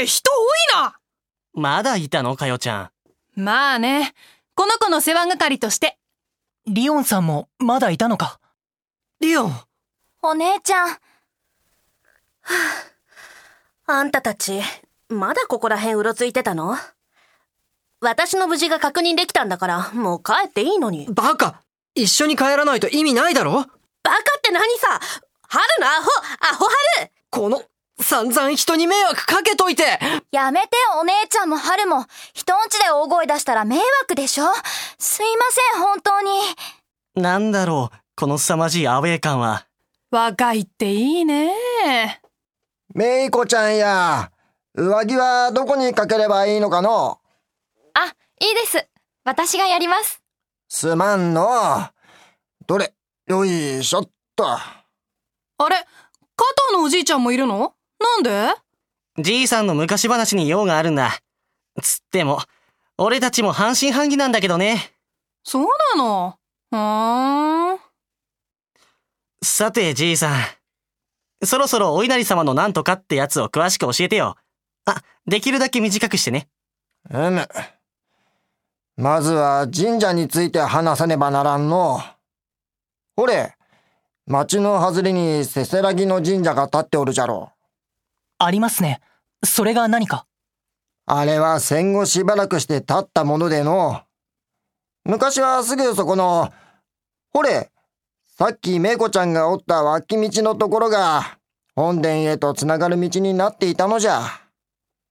って人多いなまだいたのかよちゃん。まあね。この子の世話係として。リオンさんもまだいたのか？リオン。お姉ちゃん。はあ、あんたたち、まだここら辺うろついてたの？私の無事が確認できたんだから、もう帰っていいのに。バカ一緒に帰らないと意味ないだろ？バカって何さ？春のアホアホ春この、散々人に迷惑かけといてやめてお姉ちゃんも春も、人んちで大声出したら迷惑でしょ？すいません、本当に。なんだろう、この凄まじいアウェー感は。若いっていいねメイコちゃんや、上着はどこにかければいいのかの？あ、いいです。私がやります。すまんの。どれ、よいしょっと。あれ加藤のおじいちゃんもいるの？なんで？じいさんの昔話に用があるんだ。つっても、俺たちも半信半疑なんだけどね。そうなの？ふーん。さて、じいさん。そろそろお稲荷様のなんとかってやつを詳しく教えてよ。あ、できるだけ短くしてね。うむ。まずは神社について話さねばならんの。ほれ、町の外れにせせらぎの神社が建っておるじゃろう。ありますね。それが何か？あれは戦後しばらくして建ったものでの。昔はすぐそこの、ほれ、さっきめいこちゃんがおった脇道のところが、本殿へとつながる道になっていたのじゃ。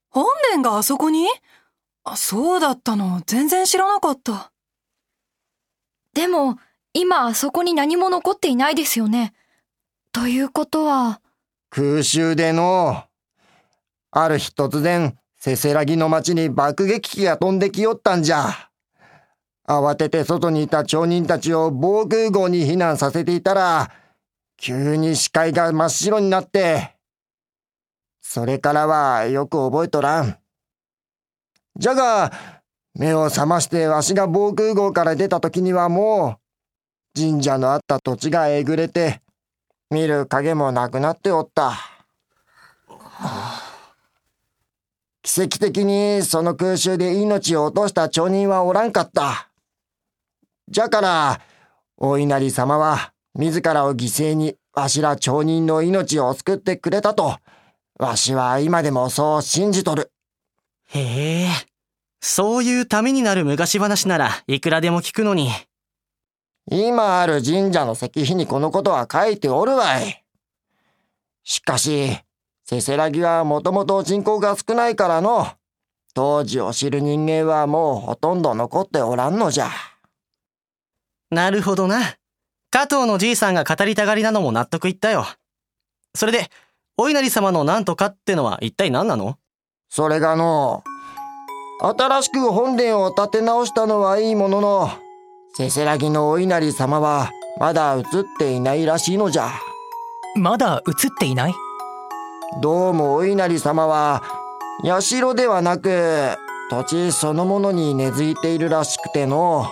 本殿があそこに？あ、そうだったの。全然知らなかった。でも、今あそこに何も残っていないですよね。ということは。空襲での、ある日突然、せせらぎの町に爆撃機が飛んできよったんじゃ。慌てて外にいた町人たちを防空壕に避難させていたら、急に視界が真っ白になって、それからはよく覚えとらん。じゃが、目を覚ましてわしが防空壕から出た時にはもう、神社のあった土地がえぐれて、見る影もなくなっておった。奇跡的にその空襲で命を落とした町人はおらんかった。じゃから、お稲荷様は自らを犠牲にわしら町人の命を救ってくれたと、わしは今でもそう信じとる。へえ、そういうためになる昔話ならいくらでも聞くのに。今ある神社の石碑にこのことは書いておるわい。しかし、せせらぎはもともと人口が少ないからの、当時を知る人間はもうほとんど残っておらんのじゃ。なるほどな。加藤のじいさんが語りたがりなのも納得いったよ。それで、お稲荷様のなんとかってのは一体何なの？それがの、新しく本殿を建て直したのはいいものの、せせらぎのお稲荷様はまだ映っていないらしいのじゃ。まだ映っていない？どうもお稲荷様は、社ではなく、土地そのものに根付いているらしくての、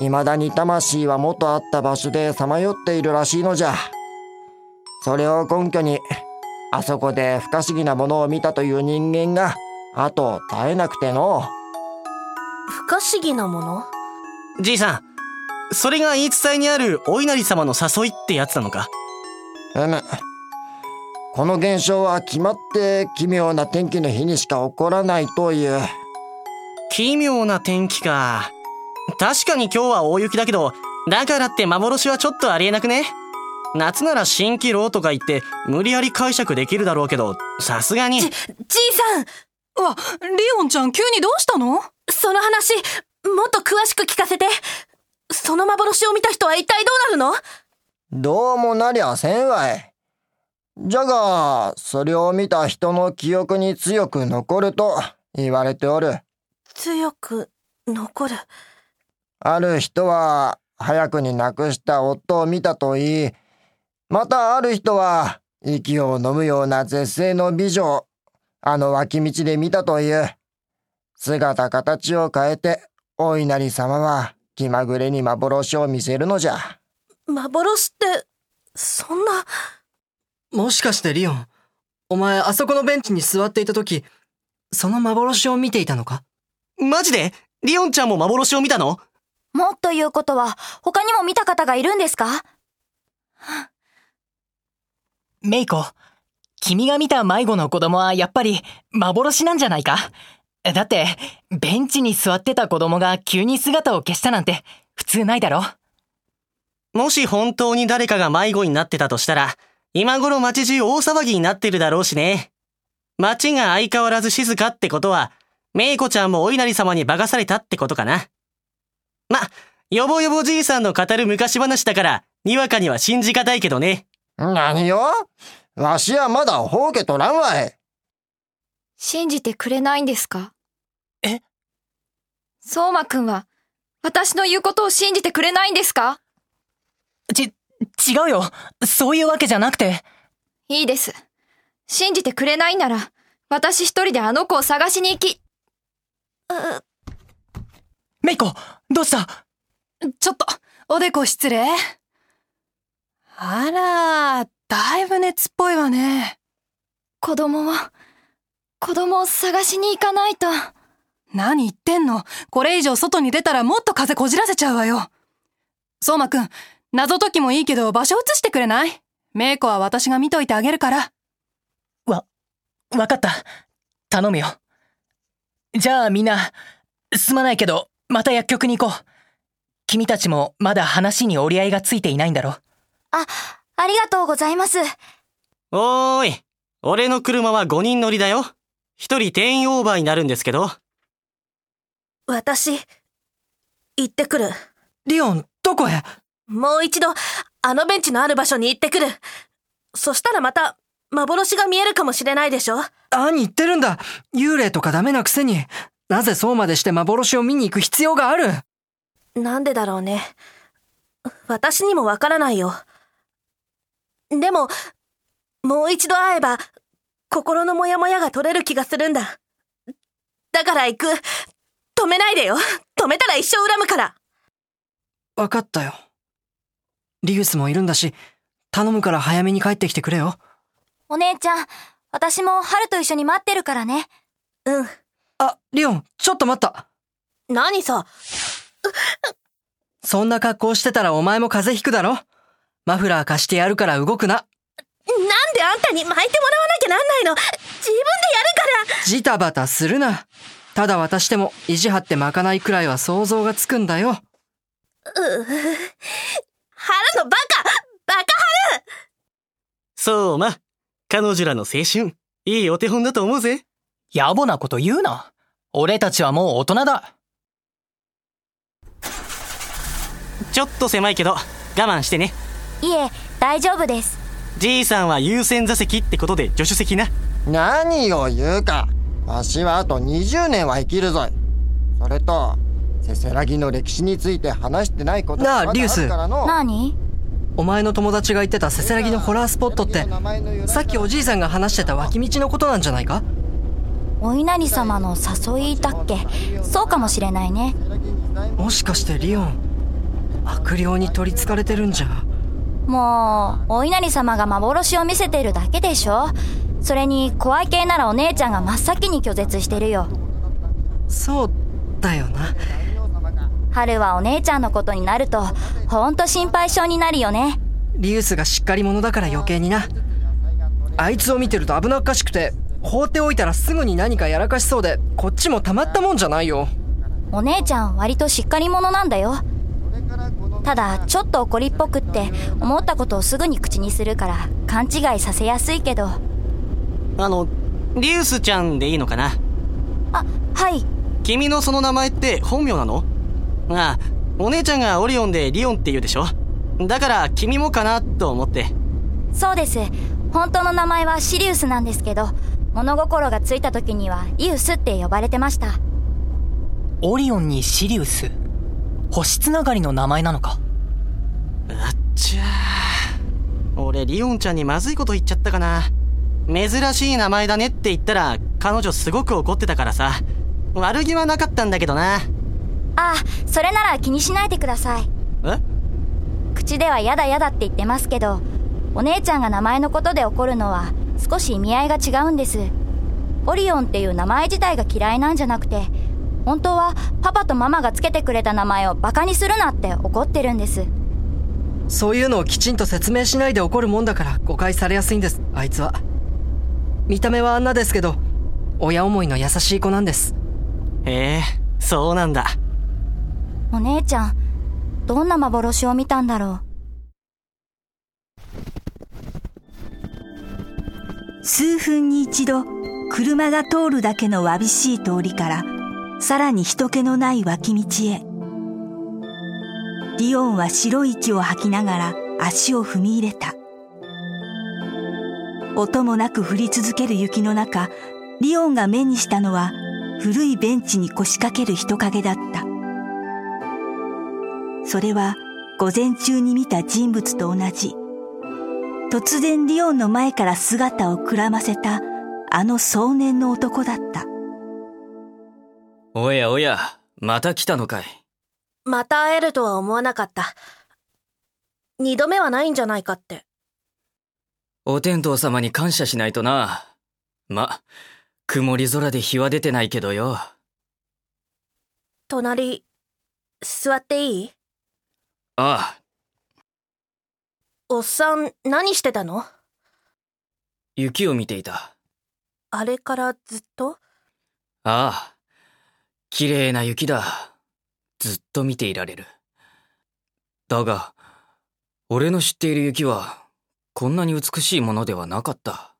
未だに魂は元あった場所でさまよっているらしいのじゃ。それを根拠に、あそこで不可思議なものを見たという人間が、後を絶えなくての。不可思議なもの？じいさん、それが言い伝えにあるお稲荷様の誘いってやつなのか？うむ。この現象は決まって奇妙な天気の日にしか起こらないという。奇妙な天気か。確かに今日は大雪だけど、だからって幻はちょっとありえなくね夏なら蜃気楼とか言って無理やり解釈できるだろうけど、さすがに。じ、じいさんわ、リオンちゃん急にどうしたの？その話、もっと詳しく聞かせて。その幻を見た人は一体どうなるの？どうもなりゃせんわい。じゃが、それを見た人の記憶に強く残ると言われておる。強く残る。ある人は、早くに亡くした夫を見たと言い、またある人は、息を飲むような絶世の美女あの脇道で見たという。姿形を変えて、お稲荷様は気まぐれに幻を見せるのじゃ。幻って、そんな。もしかしてリオン、お前あそこのベンチに座っていた時、その幻を見ていたのか？マジで？リオンちゃんも幻を見たの？もっと言うことは、他にも見た方がいるんですか？メイコ、君が見た迷子の子供はやっぱり幻なんじゃないか？だって、ベンチに座ってた子供が急に姿を消したなんて普通ないだろ？もし本当に誰かが迷子になってたとしたら、今頃街中大騒ぎになってるだろうしね。街が相変わらず静かってことは、メイコちゃんもお稲荷様に化かされたってことかな。ま、よぼよぼじいさんの語る昔話だから、にわかには信じがたいけどね。何よわしはまだほうけとらんわい。信じてくれないんですか？え？相馬くんは、私の言うことを信じてくれないんですか？ち、違うよ。そういうわけじゃなくて。いいです。信じてくれないなら、私一人であの子を探しに行き、メイコ、どうした？ちょっと、おでこ失礼。あら、だいぶ熱っぽいわね。子供を、子供を探しに行かないと。何言ってんの？これ以上外に出たらもっと風こじらせちゃうわよ。相馬くん、謎解きもいいけど場所移してくれない？メイコは私が見といてあげるから。わ、わかった。頼むよ。じゃあみんな、すまないけど、また薬局に行こう。君たちもまだ話に折り合いがついていないんだろあ、ありがとうございます。おーい。俺の車は5人乗りだよ。一人定員オーバーになるんですけど。私、行ってくる。リオン、どこへ？もう一度、あのベンチのある場所に行ってくる。そしたらまた、幻が見えるかもしれないでしょ？何言ってるんだ幽霊とかダメなくせに。なぜそうまでして幻を見に行く必要がある？なんでだろうね。私にもわからないよ。でも、もう一度会えば、心のモヤモヤが取れる気がするんだ。だから行く。止めないでよ。止めたら一生恨むから。わかったよ。リウスもいるんだし、頼むから早めに帰ってきてくれよ。お姉ちゃん、私も春と一緒に待ってるからね。うん。あ、リオン、ちょっと待った。何さ？そんな格好してたらお前も風邪ひくだろ？マフラー貸してやるから動くな。なんであんたに巻いてもらわなきゃなんないの？自分でやるからジタバタするな。ただ渡しても意地張って巻かないくらいは想像がつくんだよ。うう春のバカバカ春そうま。彼女らの青春、いいお手本だと思うぜ。野暮なこと言うな。俺たちはもう大人だ。ちょっと狭いけど、我慢してね。いえ、大丈夫です。じいさんは優先座席ってことで助手席な。何を言うか。わしはあと20年は生きるぞい。それと、せせらぎの歴史について話してないことなあリウス何？お前の友達が言ってたせせらぎのホラースポットって、さっきおじいさんが話してた脇道のことなんじゃないか？お稲荷様の誘いだっけ？そうかもしれないね。もしかしてリオン、悪霊に取り憑かれてるんじゃ？もう、お稲荷様が幻を見せているだけでしょそれに、怖い系ならお姉ちゃんが真っ先に拒絶してるよ。そうだよな。春はお姉ちゃんのことになると、ほんと心配性になるよね。リウスがしっかり者だから余計にな。あいつを見てると危なっかしくて、放っておいたらすぐに何かやらかしそうで、こっちもたまったもんじゃないよ。お姉ちゃん割としっかり者なんだよ。ただ、ちょっと怒りっぽくって、思ったことをすぐに口にするから、勘違いさせやすいけど。あの、リウスちゃんでいいのかな？あ、はい。君のその名前って本名なの？ああ、お姉ちゃんがオリオンでリオンって言うでしょ？だから君もかなと思って。そうです。本当の名前はシリウスなんですけど、物心がついた時にはイウスって呼ばれてました。オリオンにシリウス？星つながりの名前なのか？あっちゃー。俺、リオンちゃんにまずいこと言っちゃったかな。珍しい名前だねって言ったら、彼女すごく怒ってたからさ。悪気はなかったんだけどな。あ、それなら気にしないでください。え？口ではやだやだって言ってますけど、お姉ちゃんが名前のことで怒るのは、少し意味合いが違うんです。オリオンっていう名前自体が嫌いなんじゃなくて本当はパパとママがつけてくれた名前をバカにするなって怒ってるんです。そういうのをきちんと説明しないで怒るもんだから誤解されやすいんですあいつは。見た目はあんなですけど親思いの優しい子なんです。へえそうなんだお姉ちゃんどんな幻を見たんだろう？数分に一度車が通るだけのわびしい通りからさらに人気のない脇道へ。リオンは白い息を吐きながら足を踏み入れた。音もなく降り続ける雪の中リオンが目にしたのは古いベンチに腰掛ける人影だった。それは午前中に見た人物と同じ。突然リオンの前から姿をくらませたあの壮年の男だった。おやおやまた来たのかい。また会えるとは思わなかった。二度目はないんじゃないかって。お天道様に感謝しないとな。ま曇り空で日は出てないけどよ。隣座っていい？ああ。おっさん何してたの？雪を見ていた。あれからずっと？ああ。綺麗な雪だ。ずっと見ていられる。だが俺の知っている雪はこんなに美しいものではなかった。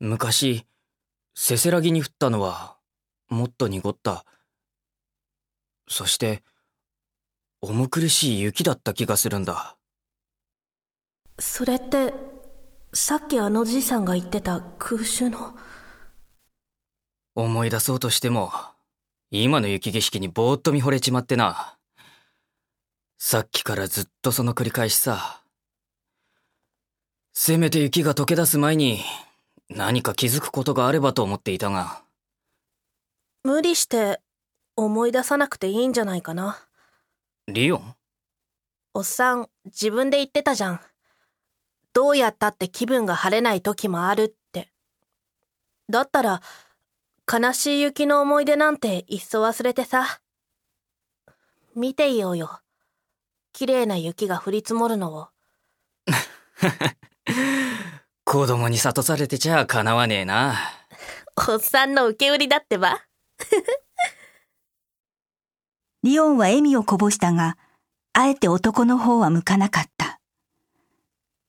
昔せせらぎに降ったのはもっと濁った。そして重苦しい雪だった気がするんだ。それってさっきあのじいさんが言ってた空襲の？思い出そうとしても今の雪景色にぼーっと見惚れちまってな。さっきからずっとその繰り返しさ。せめて雪が溶け出す前に何か気づくことがあればと思っていたが。無理して思い出さなくていいんじゃないかなリオン？おっさん自分で言ってたじゃん。どうやったって気分が晴れない時もあるって。だったら悲しい雪の思い出なんていっそ忘れてさ。見ていようよ。綺麗な雪が降り積もるのを。子供に諭されてちゃかなわねえな。おっさんの受け売りだってばリオンは笑みをこぼしたが、あえて男の方は向かなかった。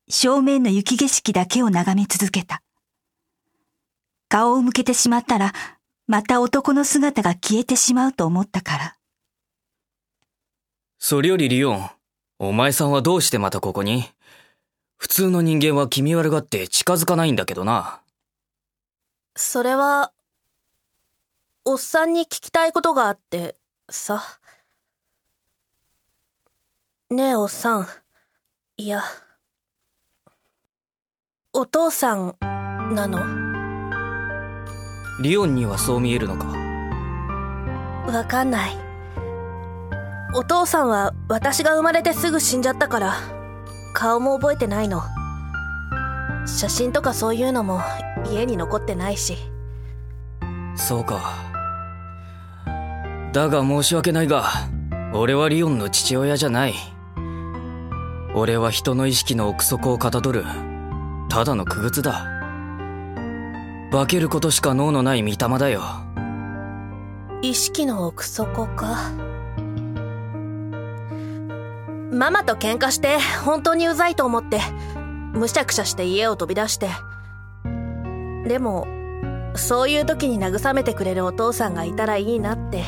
正面の雪景色だけを眺め続けた。顔を向けてしまったら、また男の姿が消えてしまうと思ったから。それよりリオン、お前さんはどうしてまたここに？普通の人間は気味悪がって近づかないんだけどな。それは、おっさんに聞きたいことがあって、さ。ねえおっさん。いや。お父さん、なの？リオンにはそう見えるのか？わかんない。お父さんは私が生まれてすぐ死んじゃったから、顔も覚えてないの。写真とかそういうのも家に残ってないし。そうか。だが申し訳ないが、俺はリオンの父親じゃない。俺は人の意識の奥底をかたどる、ただの傀儡だ。化けることしか脳のない御霊だよ。意識の奥底か。ママと喧嘩して本当にうざいと思って、むしゃくしゃして家を飛び出して。でも、そういう時に慰めてくれるお父さんがいたらいいなって、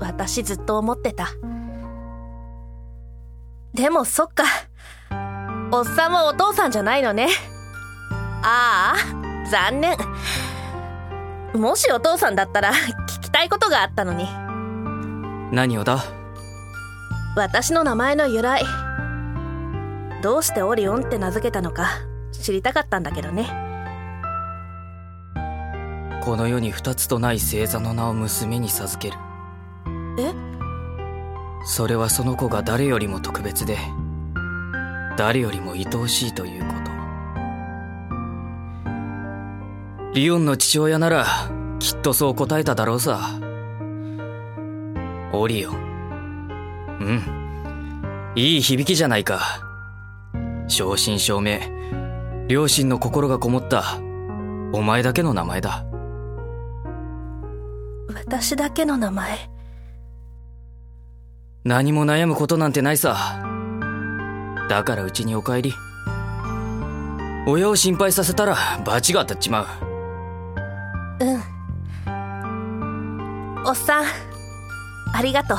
私ずっと思ってた。でもそっか。おっさんもお父さんじゃないのね。ああ、残念。もしお父さんだったら聞きたいことがあったのに。何をだ？私の名前の由来。どうしてオリオンって名付けたのか知りたかったんだけどね。この世に二つとない星座の名を娘に授ける。それはその子が誰よりも特別で誰よりも愛おしいということ。リオンの父親ならきっとそう答えただろうさ。オリオン。うん。いい響きじゃないか。正真正銘。両親の心がこもった。お前だけの名前だ。私だけの名前。何も悩むことなんてないさ。だからうちにお帰り。親を心配させたら罰が当たっちまう。うん。おっさんありがとう。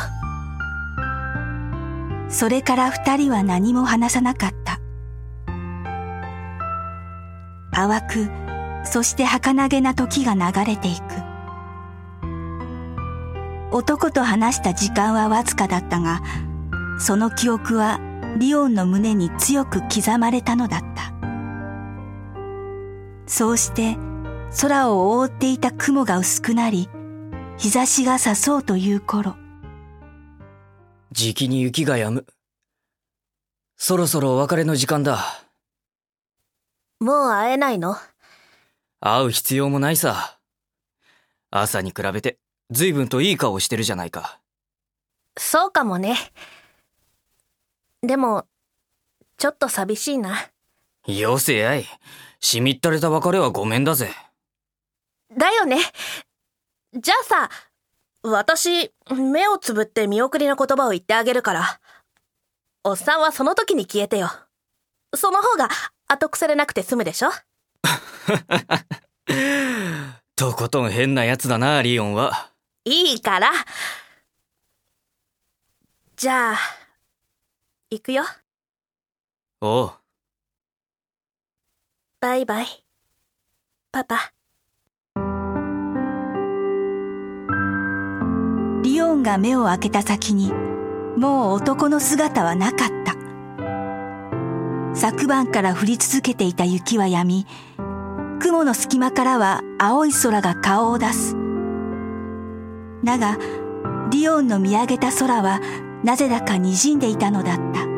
それから二人は何も話さなかった。淡くそして儚げな時が流れていく男と話した時間はわずかだったがその記憶はリオンの胸に強く刻まれたのだった。そうして空を覆っていた雲が薄くなり日差しが差そうという頃。じきに雪が止む。そろそろお別れの時間だ。もう会えないの？会う必要もないさ。朝に比べて随分といい顔してるじゃないか。そうかもね。でもちょっと寂しいな。よせやい。しみったれた別れはごめんだぜ。だよね。じゃあさ私目をつぶって見送りの言葉を言ってあげるから。おっさんはその時に消えてよ。その方が後腐れなくて済むでしょ？とことん変なやつだなリオンはいいから。じゃあ行くよ。おう。バイバイ。パパ。リオンが目を開けた先にもう男の姿はなかった。昨晩から降り続けていた雪は止み雲の隙間からは青い空が顔を出すだがリオンの見上げた空はなぜだか滲んでいたのだった。